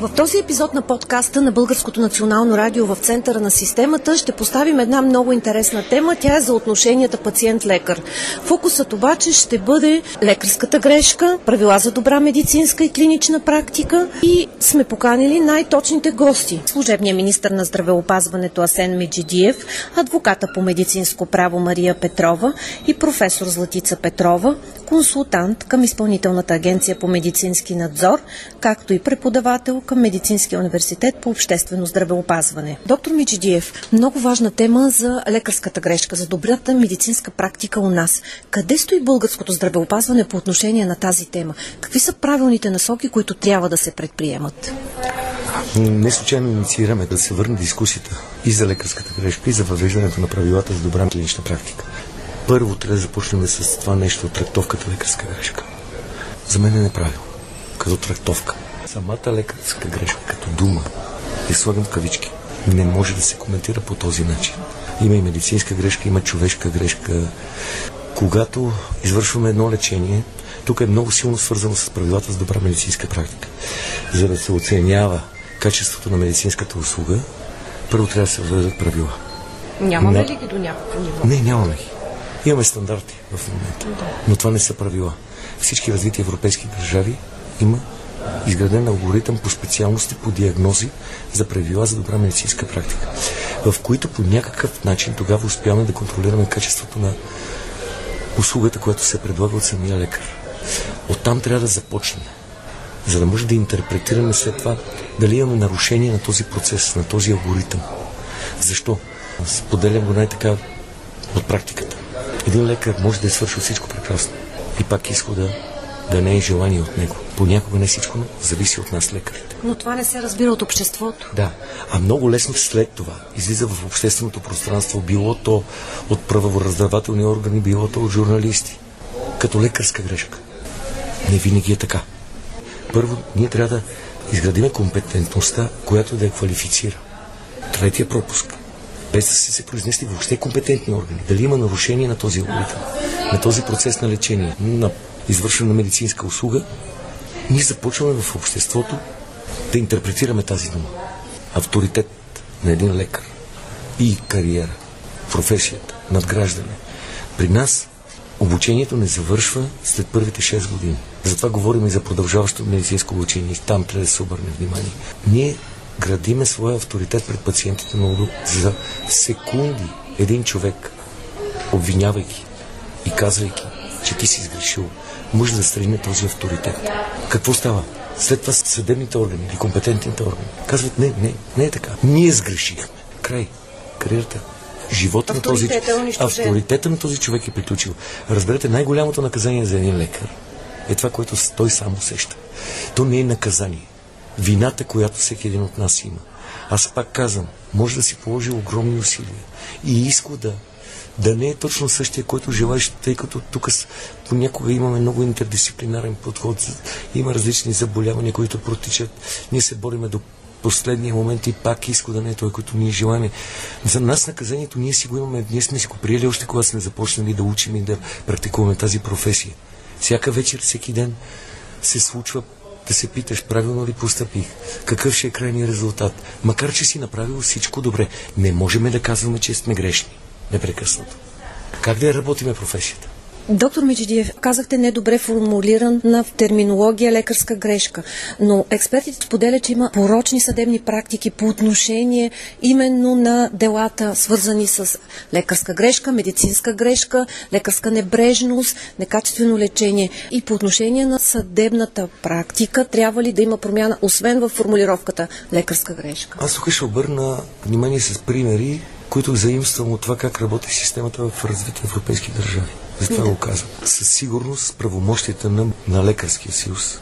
В този епизод на подкаста на Българското национално радио в центъра на системата ще поставим една много интересна тема. Тя е за отношенията пациент-лекар. Фокусът обаче ще бъде лекарската грешка, правила за добра медицинска и клинична практика и сме поканили най-точните гости. Служебния министр на здравеопазването Асен Меджидиев, адвоката по медицинско право Мария Петрова и професор Златица Петрова, консултант към Изпълнителната агенция по медицински надзор, както и преподавател към Медицинския университет по обществено здравеопазване. Доктор Мичидиев, много важна тема за лекарската грешка, за добрата медицинска практика у нас. Къде стои българското здравеопазване по отношение на тази тема? Какви са правилните насоки, които трябва да се предприемат? Не случайно инициираме да се върне дискусията и за лекарската грешка, и за въвеждането на правилата за добра клинична практика. Първо трябва да започнем с това нещо от трактовката лекарска грешка. За мен е неправилно. Като трактовка. Самата лекарска грешка като дума е слагам в кавички. Не може да се коментира по този начин. Има и медицинска грешка, има човешка грешка. Когато извършваме едно лечение, тук е много силно свързано с правилата за добра медицинска практика. За да се оценява качеството на медицинската услуга, първо трябва да се въведат правила. Нямаме ли ги до някакво ниво? Не, нямаме ги. Имаме стандарти в момента, но това не са правила. Всички развити европейски държави има изграден алгоритъм по специалности, по диагнози за правила за добра медицинска практика, в които по някакъв начин тогава успяваме да контролираме качеството на услугата, която се предлага от самия лекар. Оттам трябва да започнем, за да може да интерпретираме след това дали имаме нарушение на този процес, на този алгоритъм. Защо? Споделям го най-така от практиката. Един лекар може да е свършил всичко прекрасно и пак изхода да не е желание от него. Понякога не всичко зависи от нас лекарите. Но това не се разбира от обществото. Да, а много лесно след това излиза в общественото пространство, било то от правораздавателни органи, било то от журналисти, като лекарска грешка. Не винаги е така. Първо, ние трябва да изградиме компетентността, която да я квалифицира. Третия пропуск без да се, се произнесли въобще компетентни органи. Дали има нарушение на този алгоритъм, на този процес на лечение, на извършване на медицинска услуга, ние започваме в обществото да интерпретираме тази дума. Авторитет на един лекар и кариера, професията, надграждане. При нас обучението не завършва след първите 6 години. Затова говорим и за продължаващо медицинско обучение. Там трябва да се обърне внимание. Ние градиме своя авторитет пред пациентите много за секунди. Един човек, обвинявайки и казвайки, че ти си сгрешил, може да стрине този авторитет. Какво става? След това съдебните органи или компетентните органи казват, не, не, не е така. Ние сгрешихме. Край. Кариерата живота на този е авторитета на този човек е приключил. Разберете, най-голямото наказание за един лекар е това, което той сам усеща. То не е наказание вината, която всеки един от нас има. Аз пак казвам, може да си положи огромни усилия и изхода да не е точно същия, който желаеш, тъй като тук понякога имаме много интердисциплинарен подход, има различни заболявания, които протичат. Ние се бориме до последния момент и пак изхода не е той, който ние желаем. За нас наказанието ние си го имаме, ние сме си го приели още когато сме започнали да учим и да практикуваме тази професия. Всяка вечер, всеки ден се случва да се питаш правилно ли постъпих, какъв ще е крайният резултат. Макар, че си направил всичко добре, не можем да казваме, че сме грешни. Непрекъснато. Как да я работиме професията? Доктор Миджидиев, казахте недобре формулирана в терминология лекарска грешка, но експертите споделят, че има порочни съдебни практики по отношение именно на делата, свързани с лекарска грешка, медицинска грешка, лекарска небрежност, некачествено лечение. И по отношение на съдебната практика, трябва ли да има промяна, освен в формулировката лекарска грешка? Аз тук ще обърна внимание с примери, които заимствам от това как работи системата в развити европейски държави. Затова го казвам. Със сигурност правомощията на, на лекарския съюз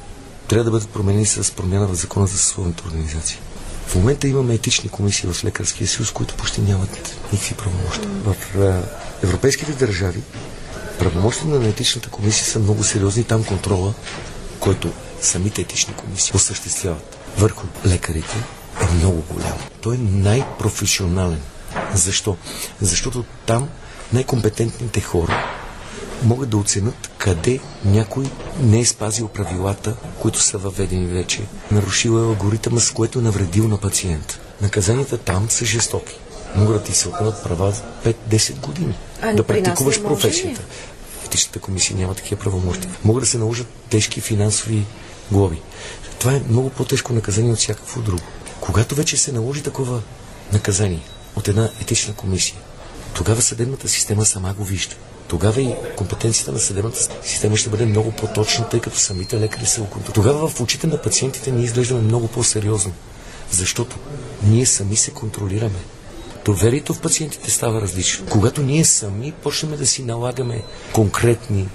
трябва да бъдат променени с промяна в закона за съсловната организация. В момента имаме етични комисии в лекарския съюз, които почти нямат никакви правомощия. В европейските държави Правомощите на етичната комисия са много сериозни. Там контрола, който самите етични комисии осъществяват върху лекарите, е много голям. Той е най-професионален. Защо? Защото там най-компетентните хора могат да оценят къде някой не е спазил правилата, които са въведени вече. Нарушил е алгоритъма, с което е навредил на пациент. Наказанията там са жестоки. Могат да ти се отнемат права 5-10 години. А, да практикуваш професията. В етичната комисия няма такива правомощи. Могат да се наложат тежки финансови глоби. Това е много по-тежко наказание от всякакво друго. Когато вече се наложи такова наказание от една етична комисия, тогава съдебната система сама го вижда. Тогава и компетенцията на съдебната система ще бъде много по-точна, тъй като самите лекари се оконтролират. Тогава в очите на пациентите ние изглеждаме много по-сериозно, защото ние сами се контролираме. Доверието в пациентите става различно. Когато ние сами почнем да си налагаме конкретни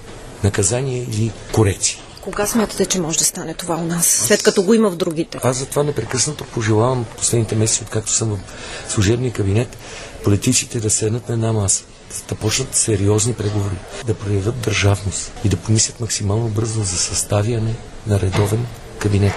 наказания или корекции. Кога смятате, че може да стане това у нас, след като го има в другите? Аз затова непрекъснато пожелавам последните месеци, откакто съм в служебния кабинет, политиците да седнат на една маса, да почнат сериозни преговори, да проявят държавност и да помислят максимално бързо за съставяне на редовен кабинет.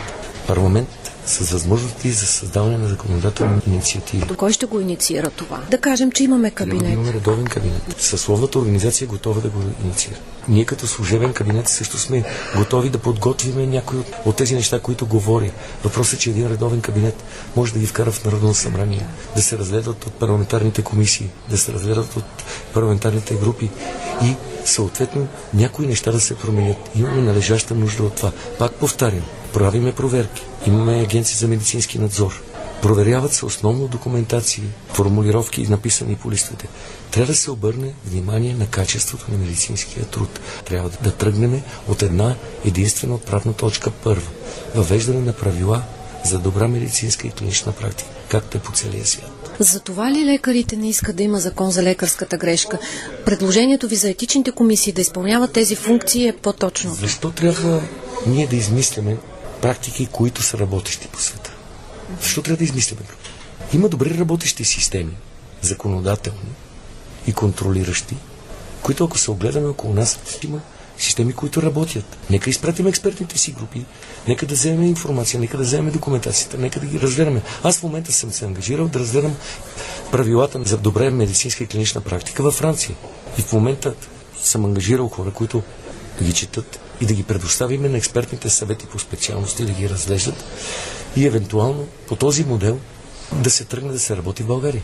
Парламент с възможности за създаване на законодателни инициативи. Кой ще го инициира това? Да кажем, че имаме кабинет. имаме редовен кабинет. Съсловната организация е готова да го инициира. Ние като служебен кабинет също сме готови да подготвиме някои от, от тези неща, които говоря. Въпросът е, че един редовен кабинет може да ги вкара в Народно събрание, да се разгледат от парламентарните комисии, да се разгледат от парламентарните групи и съответно някои неща да се променят. Имаме належаща нужда от това. Пак повтарям, правиме проверки. Имаме агенция за медицински надзор. Проверяват се основно документации, формулировки, написани по листовете. Трябва да се обърне внимание на качеството на медицинския труд. Трябва да тръгнем от една единствена отправна точка първа. Въвеждане на правила за добра медицинска и клинична практика, както е по целия свят. За това ли лекарите не искат да има закон за лекарската грешка? Предложението ви за етичните комисии да изпълняват тези функции е по-точно. Защо трябва ние да измисляме практики, които са работещи по света? Защо трябва да измисляме? Има добре работещи системи, законодателни и контролиращи, които ако се огледаме около нас, има системи, които работят. Нека изпратим експертните си групи, нека да вземем информация, нека да вземем документацията, нека да ги разгледаме. Аз в момента съм се ангажирал да разгледам правилата за добра медицинска и клинична практика във Франция. И в момента съм ангажирал хора, които да ги четат и да ги предоставиме на експертните съвети по специалности, да ги разглеждат и евентуално по този модел да се тръгне да се работи в България.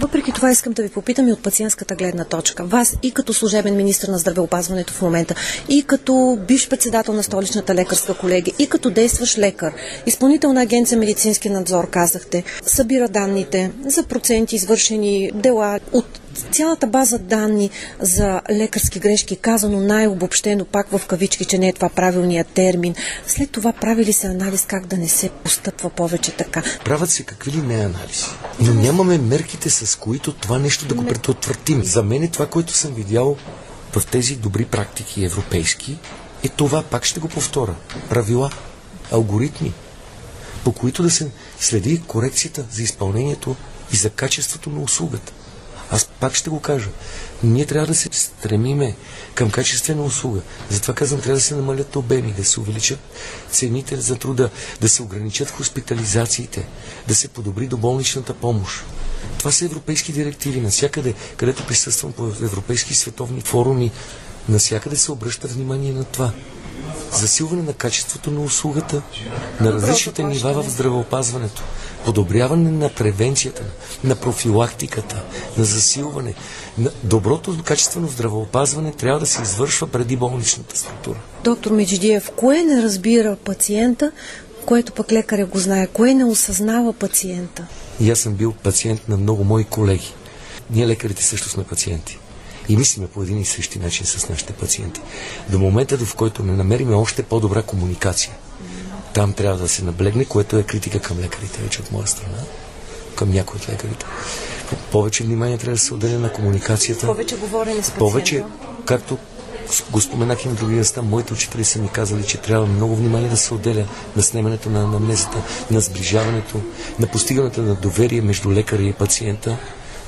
Въпреки това искам да ви попитам и от пациентската гледна точка. Вас и като служебен министр на здравеопазването в момента, и като бивш председател на столичната лекарска колегия, и като действащ лекар, изпълнителна агенция медицински надзор, казахте, събира данните за проценти извършени дела от цялата база данни за лекарски грешки, казано най-обобщено, пак в кавички, че не е това правилният термин. След това прави ли се анализ как да не се постъпва повече така? Правят се какви ли не анализи. Но нямаме мерките, с които това нещо да го предотвратим. За мен е това, което съм видял в тези добри практики европейски, е това, пак ще го повторя. Правила, алгоритми, по които да се следи корекцията за изпълнението и за качеството на услугата. Аз пак ще го кажа. Ние трябва да се стремиме към качествена услуга. Затова казвам, трябва да се намалят обеми, да се увеличат цените за труда, да се ограничат хоспитализациите, да се подобри доболничната помощ. Това са европейски директиви. Навсякъде, където присъствам по европейски световни форуми, навсякъде се обръща внимание на това. Засилване на качеството на услугата на различните нива в здравеопазването. Подобряване на превенцията, на профилактиката, на засилване. На доброто качествено здравеопазване трябва да се извършва преди болничната структура. Доктор Меджидиев, кое не разбира пациента, което пък лекаря го знае? Кое не осъзнава пациента? И аз съм бил пациент на много мои колеги. Ние лекарите също сме пациенти. И мислиме по един и същи начин с нашите пациенти. До момента, в който не намериме още по-добра комуникация, там трябва да се наблегне, което е критика към лекарите вече от моя страна, към някои от лекарите. Повече внимание трябва да се отделя на комуникацията. Повече говорене с пациента. Повече, както го споменах и на други места, моите учители са ми казали, че трябва много внимание да се отделя на снимането на анамнезата, на сближаването, на постигането на доверие между лекаря и пациента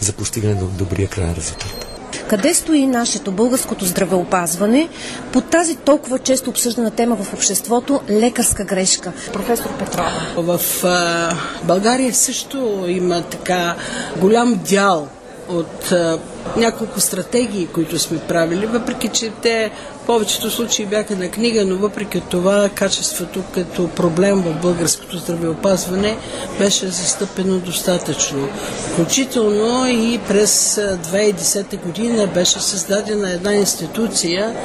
за постигане на добрия крайен резултат. Къде стои нашето българското здравеопазване под тази толкова често обсъждана тема в обществото лекарска грешка? Професор Петрова. В а, България също има така голям дял от а, няколко стратегии, които сме правили, въпреки че те повечето случаи бяха на книга, но въпреки това качеството като проблем в българското здравеопазване беше застъпено достатъчно. Включително и през 2010 година беше създадена една институция,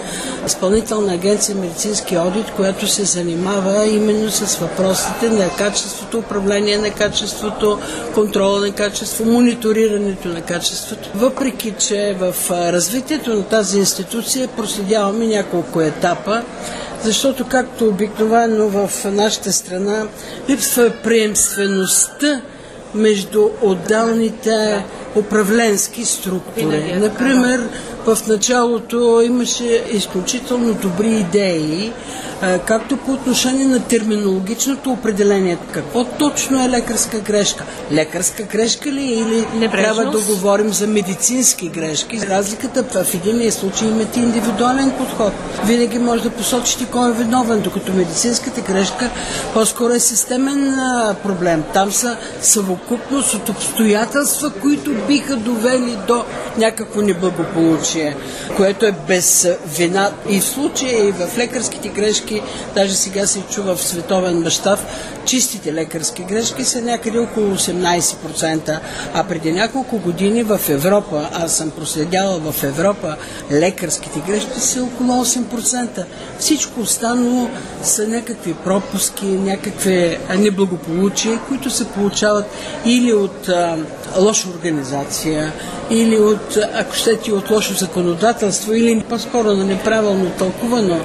изпълнителна агенция медицински одит, която се занимава именно с въпросите на качеството, управление на качеството, контрола на качество, мониторирането на качеството. Въпреки, че в развитието на тази институция проследяваме няколко етапа, защото както обикновено в нашата страна липсва приемствеността между отделните управленски структури. Например, в началото имаше изключително добри идеи, както по отношение на терминологичното определение. Какво точно е лекарска грешка? Лекарска грешка ли е или трябва да говорим за медицински грешки? Разликата в един случай имате индивидуален подход. Винаги може да посочите кой е виновен, докато медицинската грешка по-скоро е системен проблем. Там са съвокупност от обстоятелства, които биха довели до някакво неблагополучие, което е без вина. И в случая, и в лекарските грешки, даже сега се чува в световен мащаб, чистите лекарски грешки са някъде около 18%, а преди няколко години в Европа, аз съм проследяла в Европа, лекарските грешки са около 8%. Всичко останало са някакви пропуски, някакви неблагополучия, които се получават или от лоша организация, или от, ако щете, от лошо законодателство, или по-скоро на неправилно тълкувано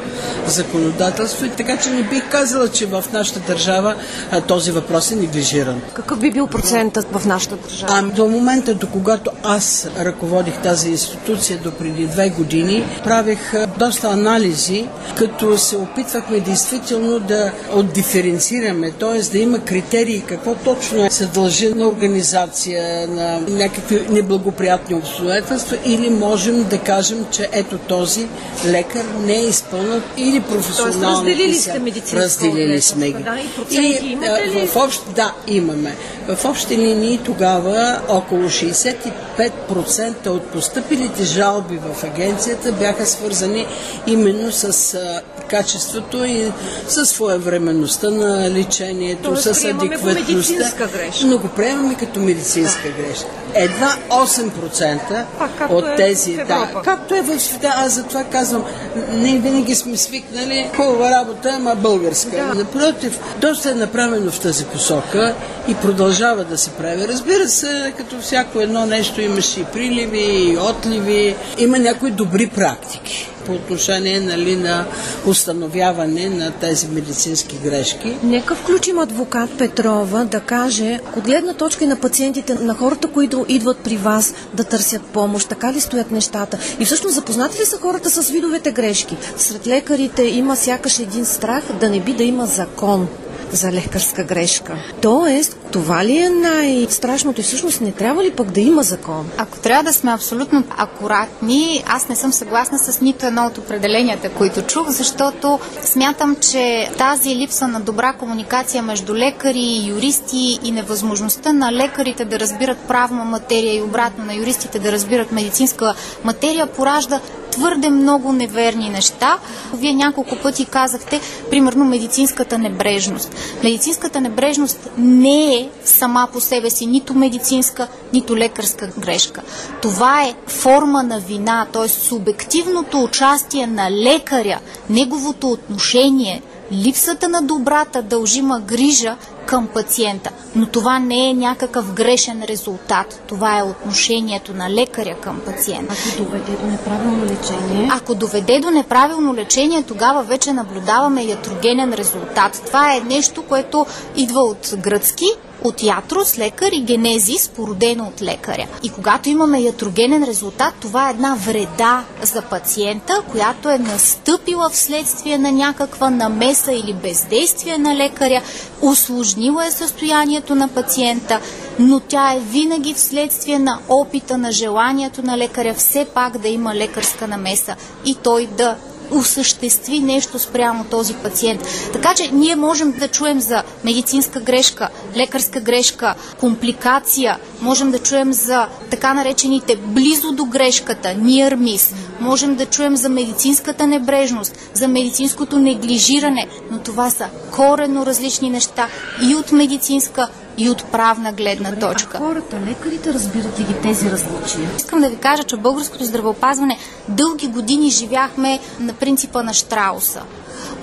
законодателство. И така че не бих казала, че в нашата държава а, този въпрос е неглижиран. Какъв би бил процентът в нашата държава? А, до момента, до когато аз ръководих тази институция до преди две години, правих а, доста анализи, като се опитвахме действително да отдиференцираме, т.е. да има критерии какво точно се дължи на организация, на някакви неблагоприятни обстоятелства или можем да кажем, че ето този лекар не е изпълнен или професионално. Тоест, разделили сте медицинско Разделили сме ги. Да, и проценти имате ли? В общ, да, имаме. В общи линии тогава около 65% от поступилите жалби в агенцията бяха свързани именно с а, качеството и с своевременността на лечението, Тоест, с адекватността. Но го приемаме като медицинска грешка. Едва 8% Пак, от е тези, в да, както е в света, аз затова казвам, не винаги сме свикнали хубава работа, ама българска. Да. Напротив, доста е направено в тази посока и продължава да се прави. Разбира се, като всяко едно нещо имаше и приливи, и отливи, има някои добри практики по отношение нали, на установяване на тези медицински грешки. Нека включим адвокат Петрова да каже, от гледна точка и на пациентите, на хората, които идват при вас да търсят помощ, така ли стоят нещата? И всъщност запознати ли са хората с видовете грешки? Сред лекарите има сякаш един страх да не би да има закон за лекарска грешка. Тоест, това ли е най-страшното и всъщност не трябва ли пък да има закон? Ако трябва да сме абсолютно акуратни, аз не съм съгласна с нито едно от определенията, които чух, защото смятам, че тази липса на добра комуникация между лекари, юристи и невъзможността на лекарите да разбират правна материя и обратно на юристите да разбират медицинска материя поражда твърде много неверни неща. Вие няколко пъти казахте, примерно, медицинската небрежност. Медицинската небрежност не е сама по себе си нито медицинска, нито лекарска грешка. Това е форма на вина, т.е. субективното участие на лекаря, неговото отношение, липсата на добрата дължима грижа към пациента. Но това не е някакъв грешен резултат. Това е отношението на лекаря към пациента. Ако доведе до неправилно лечение? Ако доведе до неправилно лечение, тогава вече наблюдаваме ятрогенен резултат. Това е нещо, което идва от гръцки от ятрос, лекар и генезис, породено от лекаря. И когато имаме ятрогенен резултат, това е една вреда за пациента, която е настъпила вследствие на някаква намеса или бездействие на лекаря, усложнила е състоянието на пациента но тя е винаги вследствие на опита, на желанието на лекаря все пак да има лекарска намеса и той да осъществи нещо спрямо този пациент. Така че ние можем да чуем за медицинска грешка, лекарска грешка, компликация, можем да чуем за така наречените близо до грешката, near miss, можем да чуем за медицинската небрежност, за медицинското неглижиране, но това са корено различни неща и от медицинска, и от правна гледна Добре, точка. А хората, лекарите разбират ли ги тези различия? Искам да ви кажа, че българското здравеопазване дълги години живяхме на принципа на Штрауса.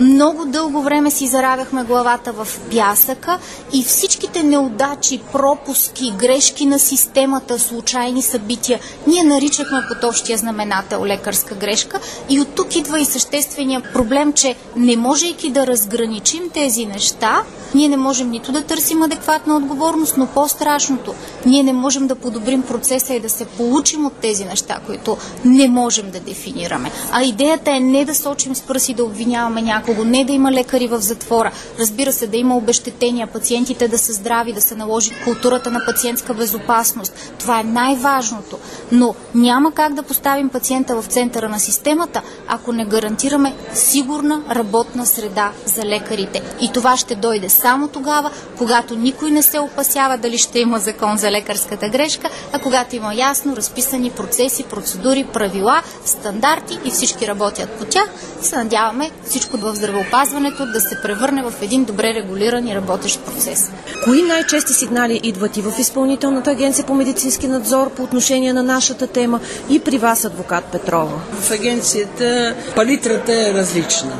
Много дълго време си заравяхме главата в пясъка и всичките неудачи, пропуски, грешки на системата, случайни събития, ние наричахме под общия знаменател лекарска грешка и от тук идва и съществения проблем, че не можейки да разграничим тези неща, ние не можем нито да търсим адекватна отговорност, но по-страшното, ние не можем да подобрим процеса и да се получим от тези неща, които не можем да дефинираме. А идеята е не да сочим с пръси да обвиняваме някого, не да има лекари в затвора. Разбира се, да има обещетения, пациентите да са здрави, да се наложи културата на пациентска безопасност. Това е най-важното. Но няма как да поставим пациента в центъра на системата, ако не гарантираме сигурна работна среда за лекарите. И това ще дойде само тогава, когато никой не се опасява дали ще има закон за лекарската грешка, а когато има ясно разписани процеси, процедури, правила, стандарти и всички работят по тях, се надяваме всичко в здравеопазването да се превърне в един добре регулиран и работещ процес. Кои най-чести сигнали идват и в Изпълнителната агенция по медицински надзор по отношение на нашата тема и при вас, адвокат Петрова? В агенцията палитрата е различна,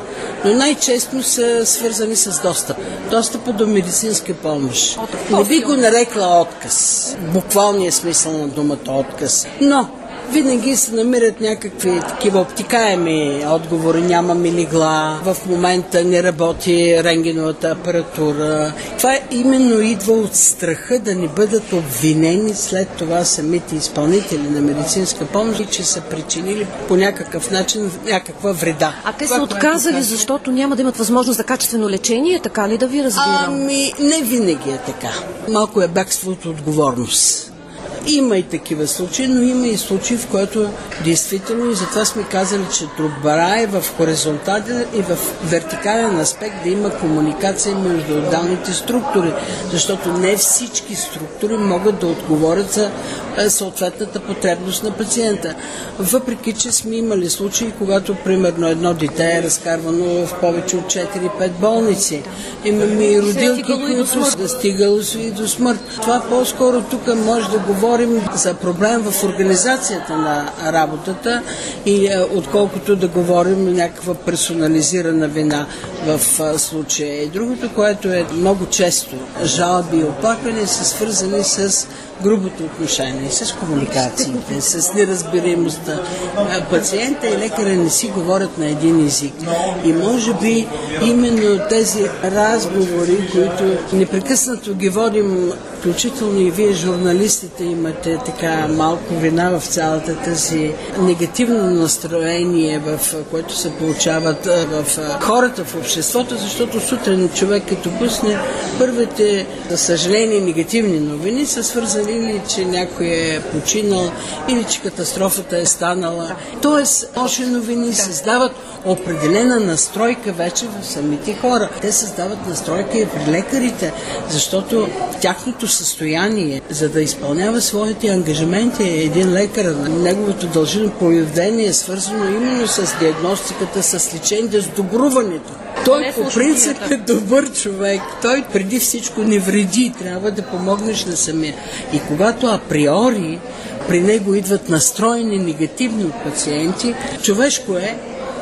но най-често са свързани с достъп. Достъпа до медицинска помощ. Не би го нарекла отказ. Буквалният смисъл на думата отказ. Но винаги се намират някакви такива обтикаеми отговори. Нямаме легла, в момента не работи рентгеновата апаратура. Това именно идва от страха да не бъдат обвинени след това самите изпълнители на медицинска помощ, че са причинили по някакъв начин някаква вреда. А те Това, са отказали, казвам. защото няма да имат възможност за качествено лечение, така ли да ви разбирам? Ами, не винаги е така. Малко е бягство от отговорност. Има и такива случаи, но има и случаи, в които действително и затова сме казали, че добра е в хоризонтален и в вертикален аспект да има комуникация между отделните структури, защото не всички структури могат да отговорят за съответната потребност на пациента. Въпреки, че сме имали случаи, когато примерно едно дете е разкарвано в повече от 4-5 болници. Имаме и родилки, стигало които са стигало се и до смърт. Това по-скоро тук може да говорим за проблем в организацията на работата и е, отколкото да говорим някаква персонализирана вина в е, случая. И другото, което е много често жалби и оплаквания са свързани с грубото отношение, с комуникациите, с неразбираемостта. Пациента и лекаря не си говорят на един език. И може би именно тези разговори, които непрекъснато ги водим, включително и вие, журналистите, имате така малко вина в цялата тази негативно настроение, в което се получават в хората в обществото, защото сутрин човек като пусне първите, за съжаление, негативни новини са свързани или че някой е починал, или че катастрофата е станала. Тоест, лоши новини създават определена настройка вече в самите хора. Те създават настройка и при лекарите, защото тяхното състояние, за да изпълнява своите ангажименти, един лекар, неговото дължимо поведение е свързано именно с диагностиката, с лечението, с добруването. Той по принцип е добър човек. Той преди всичко не вреди. Трябва да помогнеш на самия. И когато априори при него идват настроени негативни от пациенти, човешко е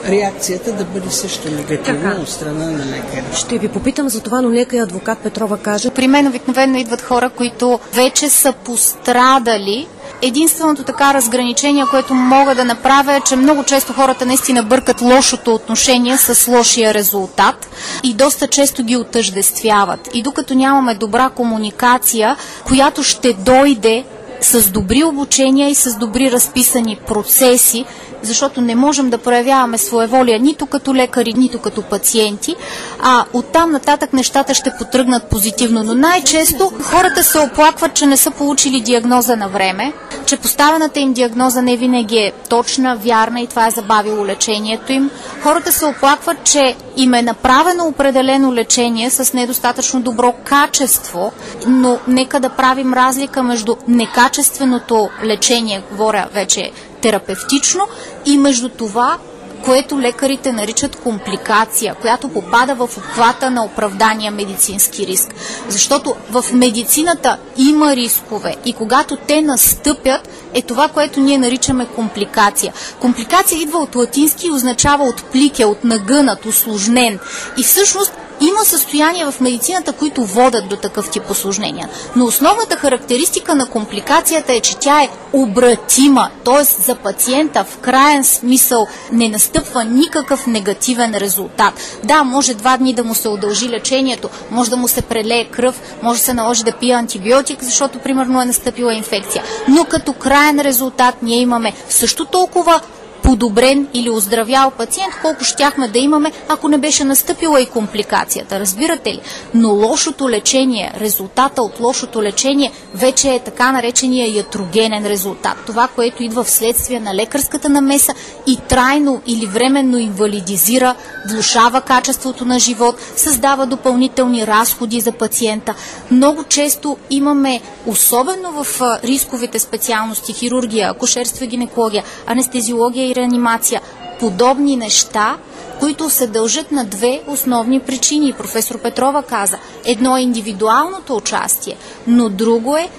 реакцията да бъде също негативна Така. от страна на лекаря. Ще ви попитам за това, но нека и адвокат Петрова каже. При мен обикновено идват хора, които вече са пострадали. Единственото така разграничение, което мога да направя е, че много често хората наистина бъркат лошото отношение с лошия резултат и доста често ги отъждествяват. И докато нямаме добра комуникация, която ще дойде с добри обучения и с добри разписани процеси, защото не можем да проявяваме своеволия нито като лекари, нито като пациенти, а оттам нататък нещата ще потръгнат позитивно. Но най-често хората се оплакват, че не са получили диагноза на време, че поставената им диагноза не винаги е точна, вярна и това е забавило лечението им. Хората се оплакват, че им е направено определено лечение с недостатъчно добро качество, но нека да правим разлика между некачественото лечение, говоря вече терапевтично, и между това, което лекарите наричат компликация, която попада в обхвата на оправдания медицински риск. Защото в медицината има рискове и когато те настъпят, е това, което ние наричаме компликация. Компликация идва от латински и означава от плике, от нагънат, усложнен. И всъщност има състояния в медицината, които водят до такъв тип осложнения. Но основната характеристика на компликацията е, че тя е обратима, т.е. за пациента в крайен смисъл не настъпва никакъв негативен резултат. Да, може два дни да му се удължи лечението, може да му се прелее кръв, може да се наложи да пие антибиотик, защото примерно е настъпила инфекция. Но като крайен резултат ние имаме също толкова подобрен или оздравял пациент, колко щяхме да имаме, ако не беше настъпила и компликацията. Разбирате ли? Но лошото лечение, резултата от лошото лечение вече е така наречения ятрогенен резултат. Това, което идва вследствие на лекарската намеса и трайно или временно инвалидизира, влушава качеството на живот, създава допълнителни разходи за пациента. Много често имаме, особено в рисковите специалности, хирургия, акушерство и гинекология, анестезиология и реанимация. Подобни неща, които се дължат на две основни причини. Професор Петрова каза. Едно е индивидуалното участие, но друго е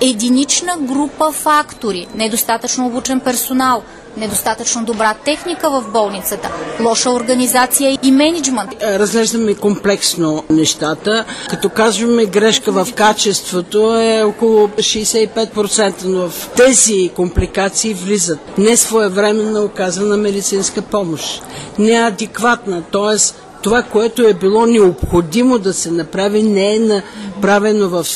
единична група фактори, недостатъчно обучен персонал, недостатъчно добра техника в болницата, лоша организация и менеджмент. Е, разглеждаме комплексно нещата. Като казваме грешка в качеството е около 65%, но в тези компликации влизат несвоевременно оказана медицинска помощ, неадекватна, т.е. това, което е било необходимо да се направи, не е направено в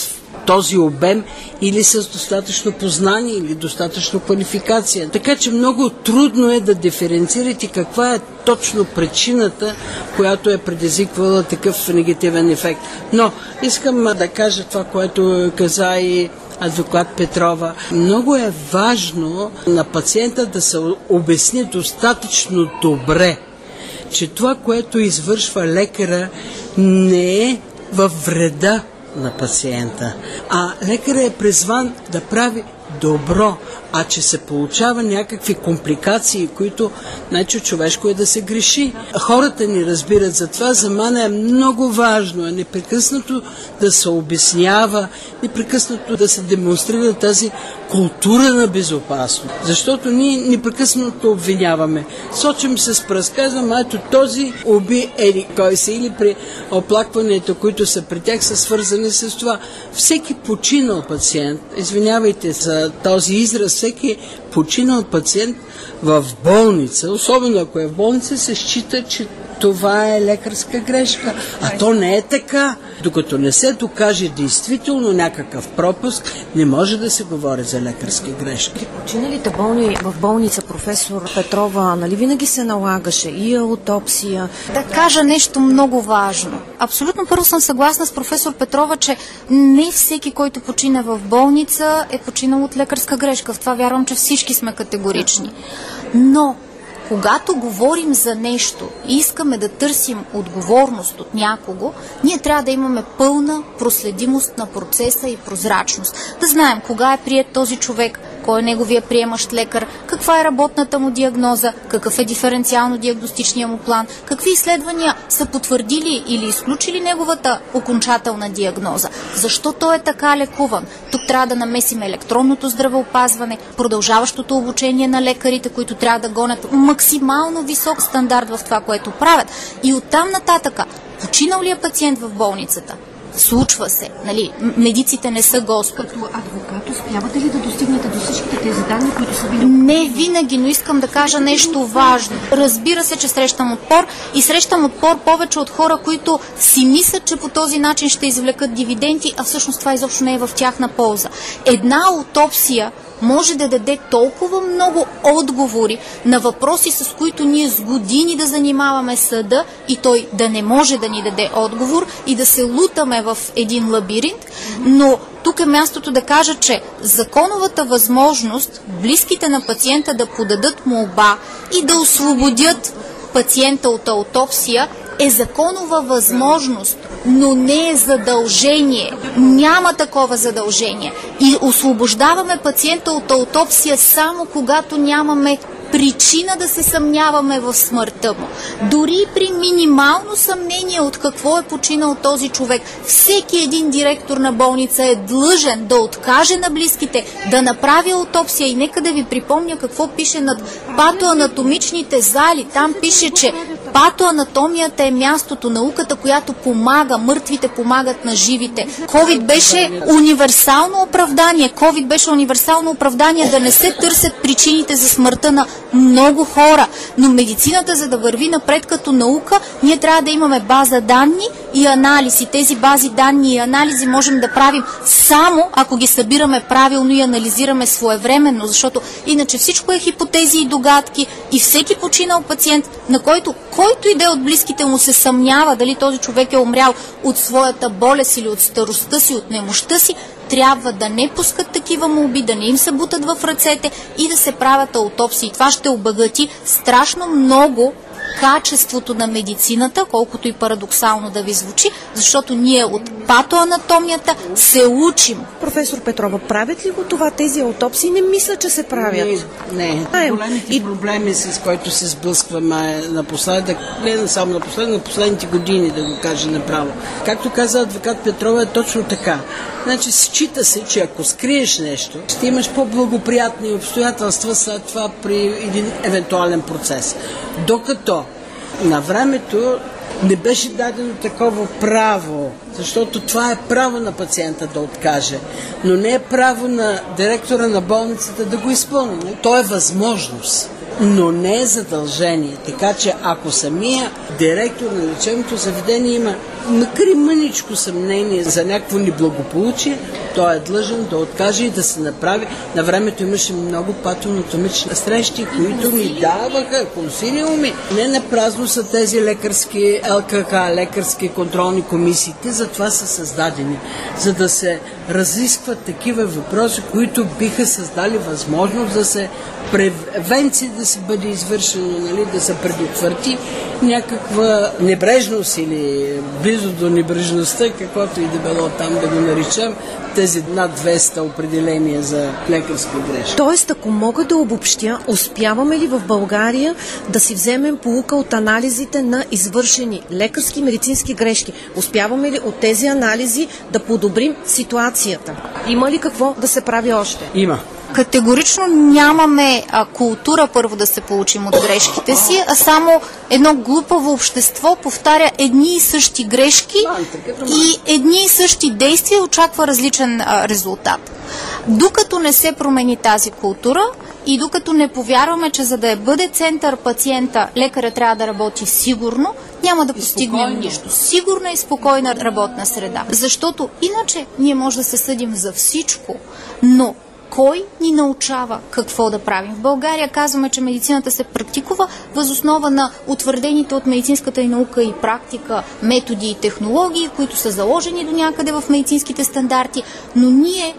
този обем или с достатъчно познание или достатъчно квалификация. Така че много трудно е да диференцирате каква е точно причината, която е предизвиквала такъв негативен ефект. Но искам да кажа това, което каза и адвокат Петрова. Много е важно на пациента да се обясни достатъчно добре, че това, което извършва лекара, не е във вреда на пациента. А лекарът е призван да прави добро, а че се получава някакви компликации, които значи човешко е да се греши. Хората ни разбират за това, за мен е много важно, е непрекъснато да се обяснява, непрекъснато да се демонстрира тази култура на безопасност. Защото ние непрекъснато обвиняваме. Сочим се с пръст, казвам, ето този уби еди кой се или при оплакването, които са при тях, са свързани с това. Всеки починал пациент, извинявайте за този израз, всеки починал пациент в болница, особено ако е в болница, се счита, че това е лекарска грешка. А то не е така. Докато не се докаже действително някакъв пропуск, не може да се говори за лекарски грешки. При починалите болни в болница професор Петрова, нали винаги се налагаше и аутопсия? Да кажа нещо много важно. Абсолютно първо съм съгласна с професор Петрова, че не всеки, който почина в болница, е починал от лекарска грешка. В това вярвам, че всички сме категорични. Но когато говорим за нещо и искаме да търсим отговорност от някого, ние трябва да имаме пълна проследимост на процеса и прозрачност. Да знаем кога е прият този човек, кой е неговия приемащ лекар, каква е работната му диагноза, какъв е диференциално-диагностичния му план, какви изследвания са потвърдили или изключили неговата окончателна диагноза, защо той е така лекуван. Тук трябва да намесим електронното здравеопазване, продължаващото обучение на лекарите, които трябва да гонят максимално висок стандарт в това, което правят. И оттам нататъка, починал ли е пациент в болницата? Случва се. Нали? Медиците не са Господ. Като адвокат успявате ли да достигнете до всичките тези данни, които са били... Не винаги, но искам да кажа нещо важно. Разбира се, че срещам отпор и срещам отпор повече от хора, които си мислят, че по този начин ще извлекат дивиденти, а всъщност това изобщо не е в тяхна полза. Една аутопсия може да даде толкова много отговори на въпроси, с които ние с години да занимаваме съда и той да не може да ни даде отговор и да се лутаме в един лабиринт, но тук е мястото да кажа, че законовата възможност близките на пациента да подадат молба и да освободят пациента от аутопсия е законова възможност, но не е задължение. Няма такова задължение. И освобождаваме пациента от аутопсия само когато нямаме причина да се съмняваме в смъртта му. Дори при минимално съмнение от какво е починал този човек, всеки един директор на болница е длъжен да откаже на близките, да направи аутопсия и нека да ви припомня какво пише над патоанатомичните зали. Там пише, че патоанатомията е мястото, науката, която помага, мъртвите помагат на живите. COVID беше универсално оправдание. COVID беше универсално оправдание да не се търсят причините за смъртта на много хора. Но медицината, за да върви напред като наука, ние трябва да имаме база данни и анализи. Тези бази данни и анализи можем да правим само ако ги събираме правилно и анализираме своевременно, защото иначе всичко е хипотези и догадки и всеки починал пациент, на който който и да е от близките му се съмнява дали този човек е умрял от своята болест или от старостта си, от немощта си, трябва да не пускат такива молби, да не им се бутат в ръцете и да се правят аутопсии. Това ще обогати страшно много качеството на медицината, колкото и парадоксално да ви звучи, защото ние от патоанатомията се учим. Професор Петрова, правят ли го това тези аутопсии? Не мисля, че се правят. Не, не. Големите и... проблеми, с които се сблъскваме напоследък, не само напоследък, на последните години, да го кажа направо. Както каза адвокат Петрова, е точно така. Значи, счита се, че ако скриеш нещо, ще имаш по-благоприятни обстоятелства след това при един евентуален процес. Докато на времето не беше дадено такова право, защото това е право на пациента да откаже, но не е право на директора на болницата да го изпълни. То е възможност но не е задължение. Така че ако самия директор на лечебното заведение има макар мъничко съмнение за някакво неблагополучие, той е длъжен да откаже и да се направи. На времето имаше много патонатомични срещи, които ми даваха консилиуми. Не на празно са тези лекарски ЛКК, лекарски контролни комисиите, затова са създадени, за да се разискват такива въпроси, които биха създали възможност да се превенция да се бъде извършено, нали, да се предотврати някаква небрежност или близо до небрежността, каквото и да било там да го наричам, тези над 200 определения за лекарска грешка. Тоест, ако мога да обобщя, успяваме ли в България да си вземем полука от анализите на извършени лекарски медицински грешки? Успяваме ли от тези анализи да подобрим ситуацията? Има ли какво да се прави още? Има. Категорично нямаме а, култура първо да се получим от грешките си, а само едно глупаво общество повтаря едни и същи грешки и едни и същи действия очаква различен а, резултат. Докато не се промени тази култура и докато не повярваме, че за да е бъде център пациента, лекаря трябва да работи сигурно, няма да постигнем нищо. Сигурна и спокойна работна среда. Защото иначе ние може да се съдим за всичко, но кой ни научава какво да правим. В България казваме, че медицината се практикува възоснова на утвърдените от медицинската и наука и практика методи и технологии, които са заложени до някъде в медицинските стандарти, но ние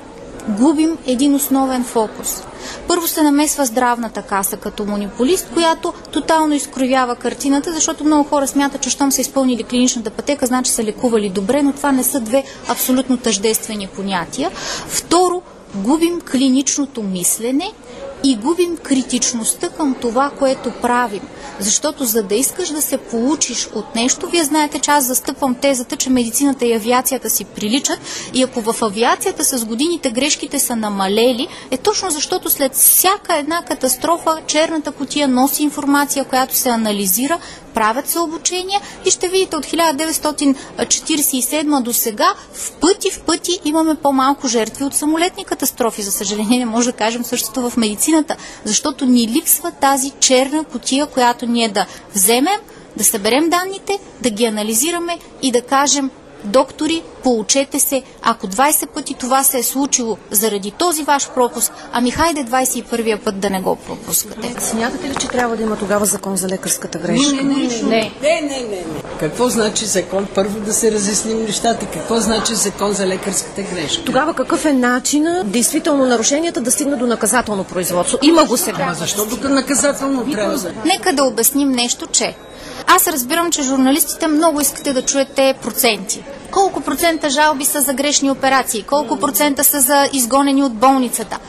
губим един основен фокус. Първо се намесва здравната каса като монополист, която тотално изкривява картината, защото много хора смятат, че щом са изпълнили клиничната пътека, значи са лекували добре, но това не са две абсолютно тъждествени понятия. Второ, губим клиничното мислене и губим критичността към това, което правим. Защото за да искаш да се получиш от нещо, вие знаете, че аз застъпвам тезата, че медицината и авиацията си приличат и ако в авиацията с годините грешките са намалели, е точно защото след всяка една катастрофа черната котия носи информация, която се анализира, правят се обучения и ще видите от 1947 до сега в пъти в пъти имаме по-малко жертви от самолетни катастрофи. За съжаление не може да кажем същото в медицината, защото ни липсва тази черна котия, която ние да вземем, да съберем данните, да ги анализираме и да кажем доктори, получете се. Ако 20 пъти това се е случило заради този ваш пропуск, ами хайде 21-я път да не го пропускате. Смятате ли, че трябва да има тогава закон за лекарската грешка? Не, не, не, не, не, не, не, не. Какво значи закон? Първо да се разясним нещата. Какво значи закон за лекарската грешка? Тогава какъв е начинът действително нарушенията да стигнат до наказателно производство? Има го сега. Ама защо тук наказателно трябва. Нека да обясним нещо, че аз разбирам, че журналистите много искате да чуете проценти. Колко процента жалби са за грешни операции? Колко процента са за изгонени от болницата?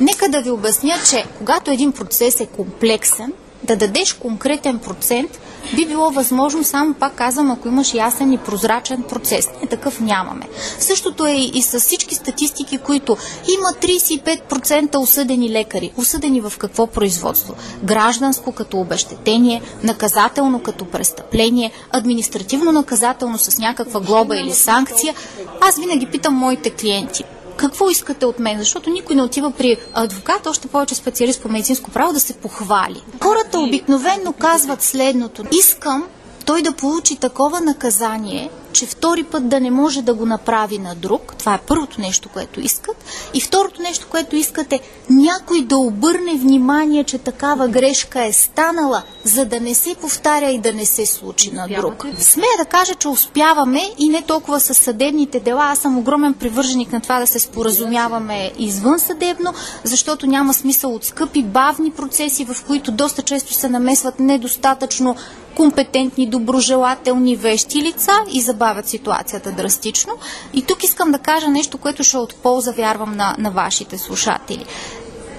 Нека да ви обясня, че когато един процес е комплексен, да дадеш конкретен процент би било възможно само, пак казвам, ако имаш ясен и прозрачен процес. Не такъв нямаме. Същото е и с всички статистики, които има 35% осъдени лекари. Осъдени в какво производство? Гражданско като обещетение, наказателно като престъпление, административно наказателно с някаква глоба или санкция. Аз винаги питам моите клиенти какво искате от мен? Защото никой не отива при адвокат, още повече специалист по медицинско право, да се похвали. Хората обикновенно казват следното. Искам той да получи такова наказание, че втори път да не може да го направи на друг. Това е първото нещо, което искат. И второто нещо, което искат е някой да обърне внимание, че такава грешка е станала, за да не се повтаря и да не се случи на друг. Смея да кажа, че успяваме и не толкова с съдебните дела. Аз съм огромен привърженик на това да се споразумяваме извън съдебно, защото няма смисъл от скъпи, бавни процеси, в които доста често се намесват недостатъчно компетентни, доброжелателни вещи лица и забавят ситуацията драстично. И тук искам да кажа нещо, което ще е от полза, вярвам, на, на вашите слушатели.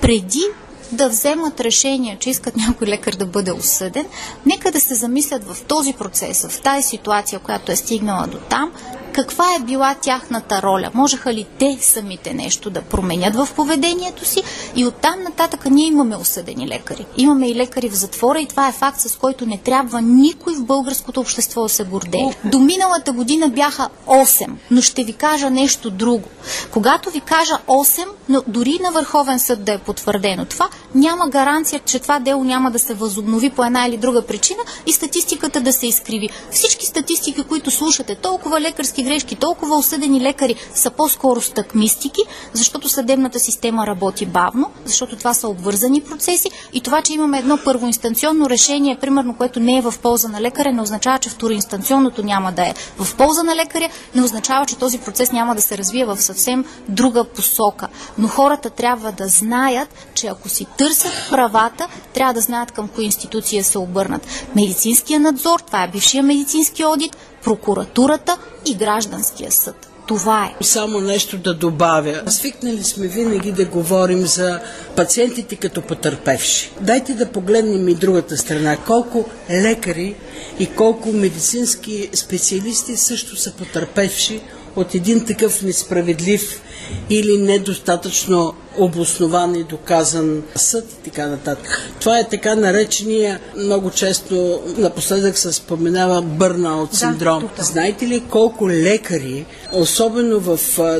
Преди да вземат решение, че искат някой лекар да бъде осъден, нека да се замислят в този процес, в тази ситуация, която е стигнала до там, каква е била тяхната роля? Можеха ли те самите нещо да променят в поведението си? И оттам нататък ние имаме осъдени лекари. Имаме и лекари в затвора и това е факт, с който не трябва никой в българското общество да се гордее. До миналата година бяха 8, но ще ви кажа нещо друго. Когато ви кажа 8, но дори на Върховен съд да е потвърдено това, няма гаранция, че това дело няма да се възобнови по една или друга причина и статистиката да се изкриви. Всички статистики, които слушате, толкова лекарски грешки, толкова осъдени лекари са по-скоро стъкмистики, защото съдебната система работи бавно, защото това са обвързани процеси и това, че имаме едно първоинстанционно решение, примерно, което не е в полза на лекаря, не означава, че второинстанционното няма да е в полза на лекаря, не означава, че този процес няма да се развие в съвсем друга посока. Но хората трябва да знаят, че ако си търсят правата, трябва да знаят към кои институция се обърнат. Медицинския надзор, това е бившия медицински одит, прокуратурата и гражданския съд. Това е. Само нещо да добавя. Свикнали сме винаги да говорим за пациентите като потърпевши. Дайте да погледнем и другата страна. Колко лекари и колко медицински специалисти също са потърпевши от един такъв несправедлив или недостатъчно обоснован и доказан съд и така нататък. Това е така наречения, много често напоследък се споменава бърнаут синдром. Да, Знаете ли колко лекари, особено в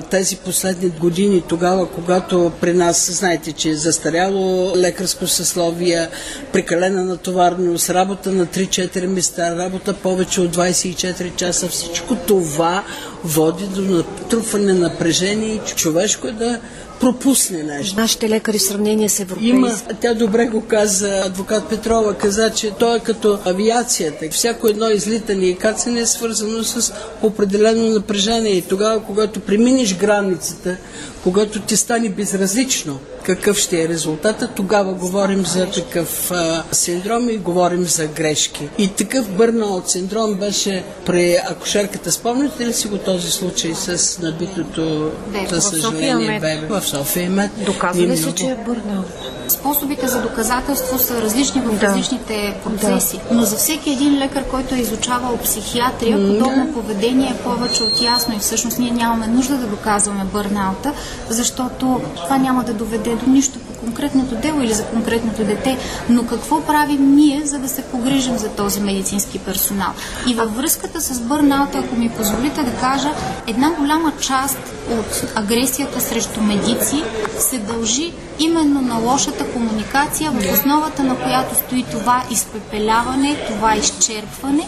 тези последни години, тогава, когато при нас, знаете, че е застаряло лекарско съсловие, прекалена натоварност, работа на 3-4 места, работа повече от 24 часа, всичко това води до натрупване на напрежение и човешко е да пропусне нещо. Нашите лекари в сравнение с европейски. Има, тя добре го каза, адвокат Петрова каза, че той е като авиацията. Всяко едно излитане и кацане е свързано с определено напрежение. И тогава, когато преминеш границата, когато ти стане безразлично какъв ще е резултата, тогава говорим за такъв а, синдром и говорим за грешки. И такъв бърнаут синдром беше при акушерката. Спомняте ли си го този случай с набитото, за съжаление, бебе в София Мед? Доказва ли се, че е бърнаут? Способите за доказателство са различни в да. различните процеси. Да. Но за всеки един лекар, който е изучавал психиатрия, подобно да. поведение е повече от ясно и всъщност ние нямаме нужда да доказваме бърнаута, защото това няма да доведе до нищо по конкретното дело или за конкретното дете. Но какво правим ние, за да се погрижим за този медицински персонал? И във връзката с бърнаута, ако ми позволите да кажа, една голяма част от агресията срещу медици се дължи именно на лошата комуникация, в основата на която стои това изпепеляване, това изчерпване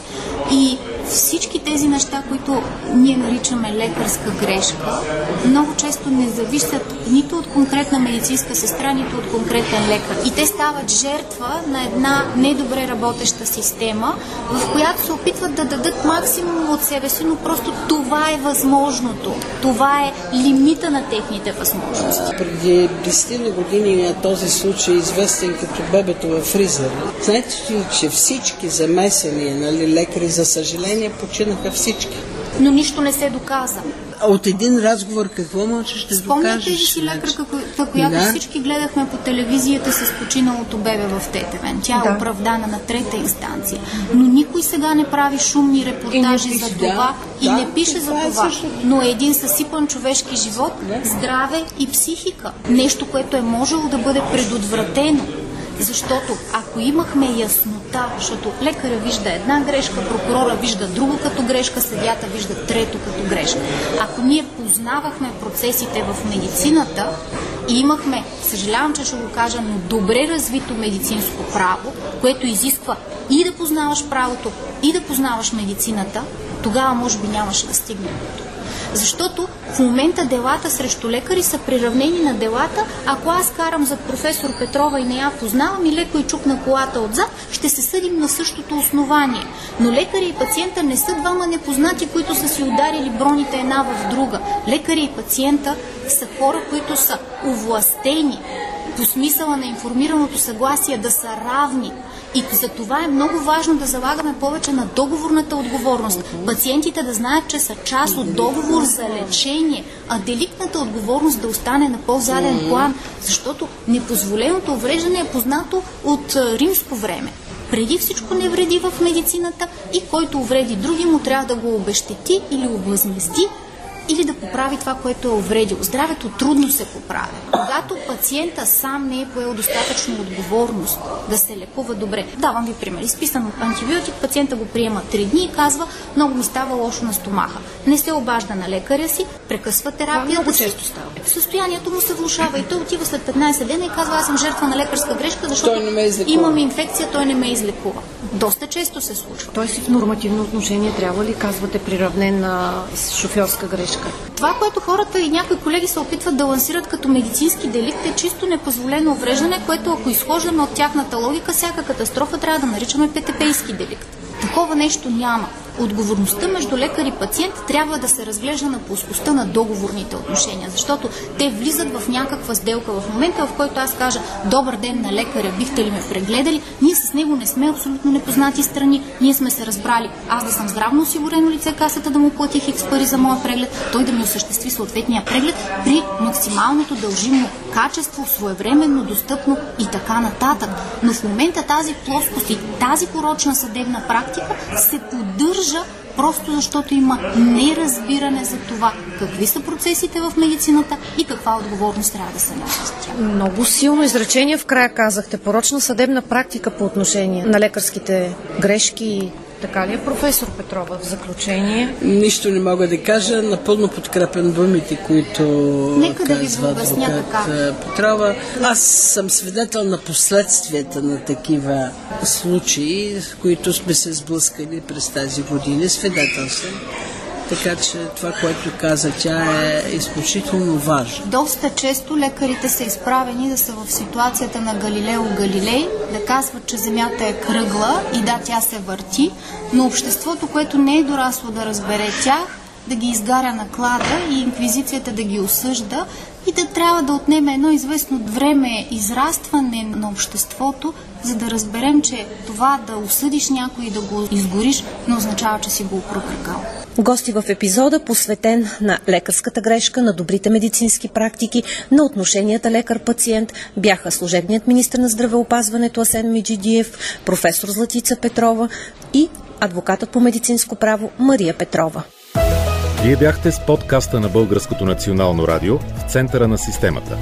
и всички тези неща, които ние наричаме лекарска грешка, много често не зависят нито от конкретна медицинска сестра, нито от конкретен лекар. И те стават жертва на една недобре работеща система, в която се опитват да дадат максимум от себе си, но просто това е възможното. Това е лимита на техните възможности. Преди 10 години на този случай известен като бебето в фризера. Знаете че всички замесени нали, лекари, за съжаление, починаха всички. Но нищо не се доказа. От един разговор какво можеш да Спомняте докажеш? ли си лекарка, която Да. всички гледахме по телевизията с починалото бебе в Тетевен? Тя е Да. оправдана на трета инстанция. Но никой сега не прави шумни репортажи И не за пише, това да, и да, не пише за това е. Но е един съсипан човешки живот, здраве и психика. Нещо, което е можело да бъде предотвратено. Защото ако имахме яснота, защото лекаря вижда една грешка, прокурора вижда друга като грешка, съдята вижда трето като грешка. Ако ние познавахме процесите в медицината и имахме, съжалявам, че ще го кажа, но добре развито медицинско право, което изисква и да познаваш правото, и да познаваш медицината, тогава може би нямаше да стигнем. Защото в момента делата срещу лекари са приравнени на делата. Ако аз карам за професор Петрова и не я познавам и леко и чук на колата отзад, ще се съдим на същото основание. Но лекаря и пациента не са двама непознати, които са си ударили броните една в друга. Лекаря и пациента са хора, които са овластени по смисъла на информираното съгласие да са равни. И за това е много важно да залагаме повече на договорната отговорност. Пациентите да знаят, че са част от договор за лечение, а деликтната отговорност да остане на по-заден план, защото непозволеното увреждане е познато от римско време. Преди всичко не вреди в медицината и който увреди други му трябва да го обещети или обвъзмести, или да поправи това, което е увредил. Здравето трудно се поправя. Когато пациента сам не е поел достатъчно отговорност да се лекува добре. Давам ви пример. Изписан антибиотик, пациента го приема 3 дни и казва, много ми става лошо на стомаха. Не се обажда на лекаря си, прекъсва терапията си. често става. Състоянието му се влушава и той отива след 15 дена и казва, аз съм жертва на лекарска грешка, защото излекува. имам инфекция, той не ме излекува. Доста често се случва. Той си в нормативно отношение трябва ли, казвате, приравнен на шофьорска грешка? Това, което хората и някои колеги се опитват да лансират като медицински деликт е чисто непозволено увреждане, което ако изхождаме от тяхната логика, всяка катастрофа трябва да наричаме ПТПийски деликт. Такова нещо няма. Отговорността между лекар и пациент трябва да се разглежда на плоскостта на договорните отношения, защото те влизат в някаква сделка. В момента, в който аз кажа добър ден на лекаря, бихте ли ме прегледали, ние с него не сме абсолютно непознати страни. Ние сме се разбрали аз да съм здравно осигурено лице, касата да му плати хикс пари за моя преглед, той да ми осъществи съответния преглед при максималното дължимо качество, своевременно, достъпно и така нататък. Но в момента тази плоскост и тази порочна съдебна практика се поддържа просто защото има неразбиране за това какви са процесите в медицината и каква отговорност трябва да се носи за тях. Много силно изречение в края казахте. Порочна съдебна практика по отношение на лекарските грешки. Така ли е, професор Петрова, в заключение? Нищо не мога да кажа. Напълно подкрепям думите, които Нека да казва обясня адвокат Петрова. Аз съм свидетел на последствията на такива случаи, с които сме се сблъскали през тази година. Свидетел съм. Така че това, което каза тя е изключително важно. Доста често лекарите са изправени да са в ситуацията на Галилео Галилей, да казват, че Земята е кръгла и да, тя се върти, но обществото, което не е дорасло да разбере тях, да ги изгаря на клада и инквизицията да ги осъжда и да трябва да отнеме едно известно време израстване на обществото, за да разберем, че това да осъдиш някой и да го изгориш не означава, че си го опропрекал. Гости в епизода, посветен на лекарската грешка, на добрите медицински практики, на отношенията лекар-пациент, бяха служебният министр на здравеопазването Асен Меджидиев, професор Златица Петрова и адвокатът по медицинско право Мария Петрова. Вие бяхте с подкаста на Българското национално радио в центъра на системата.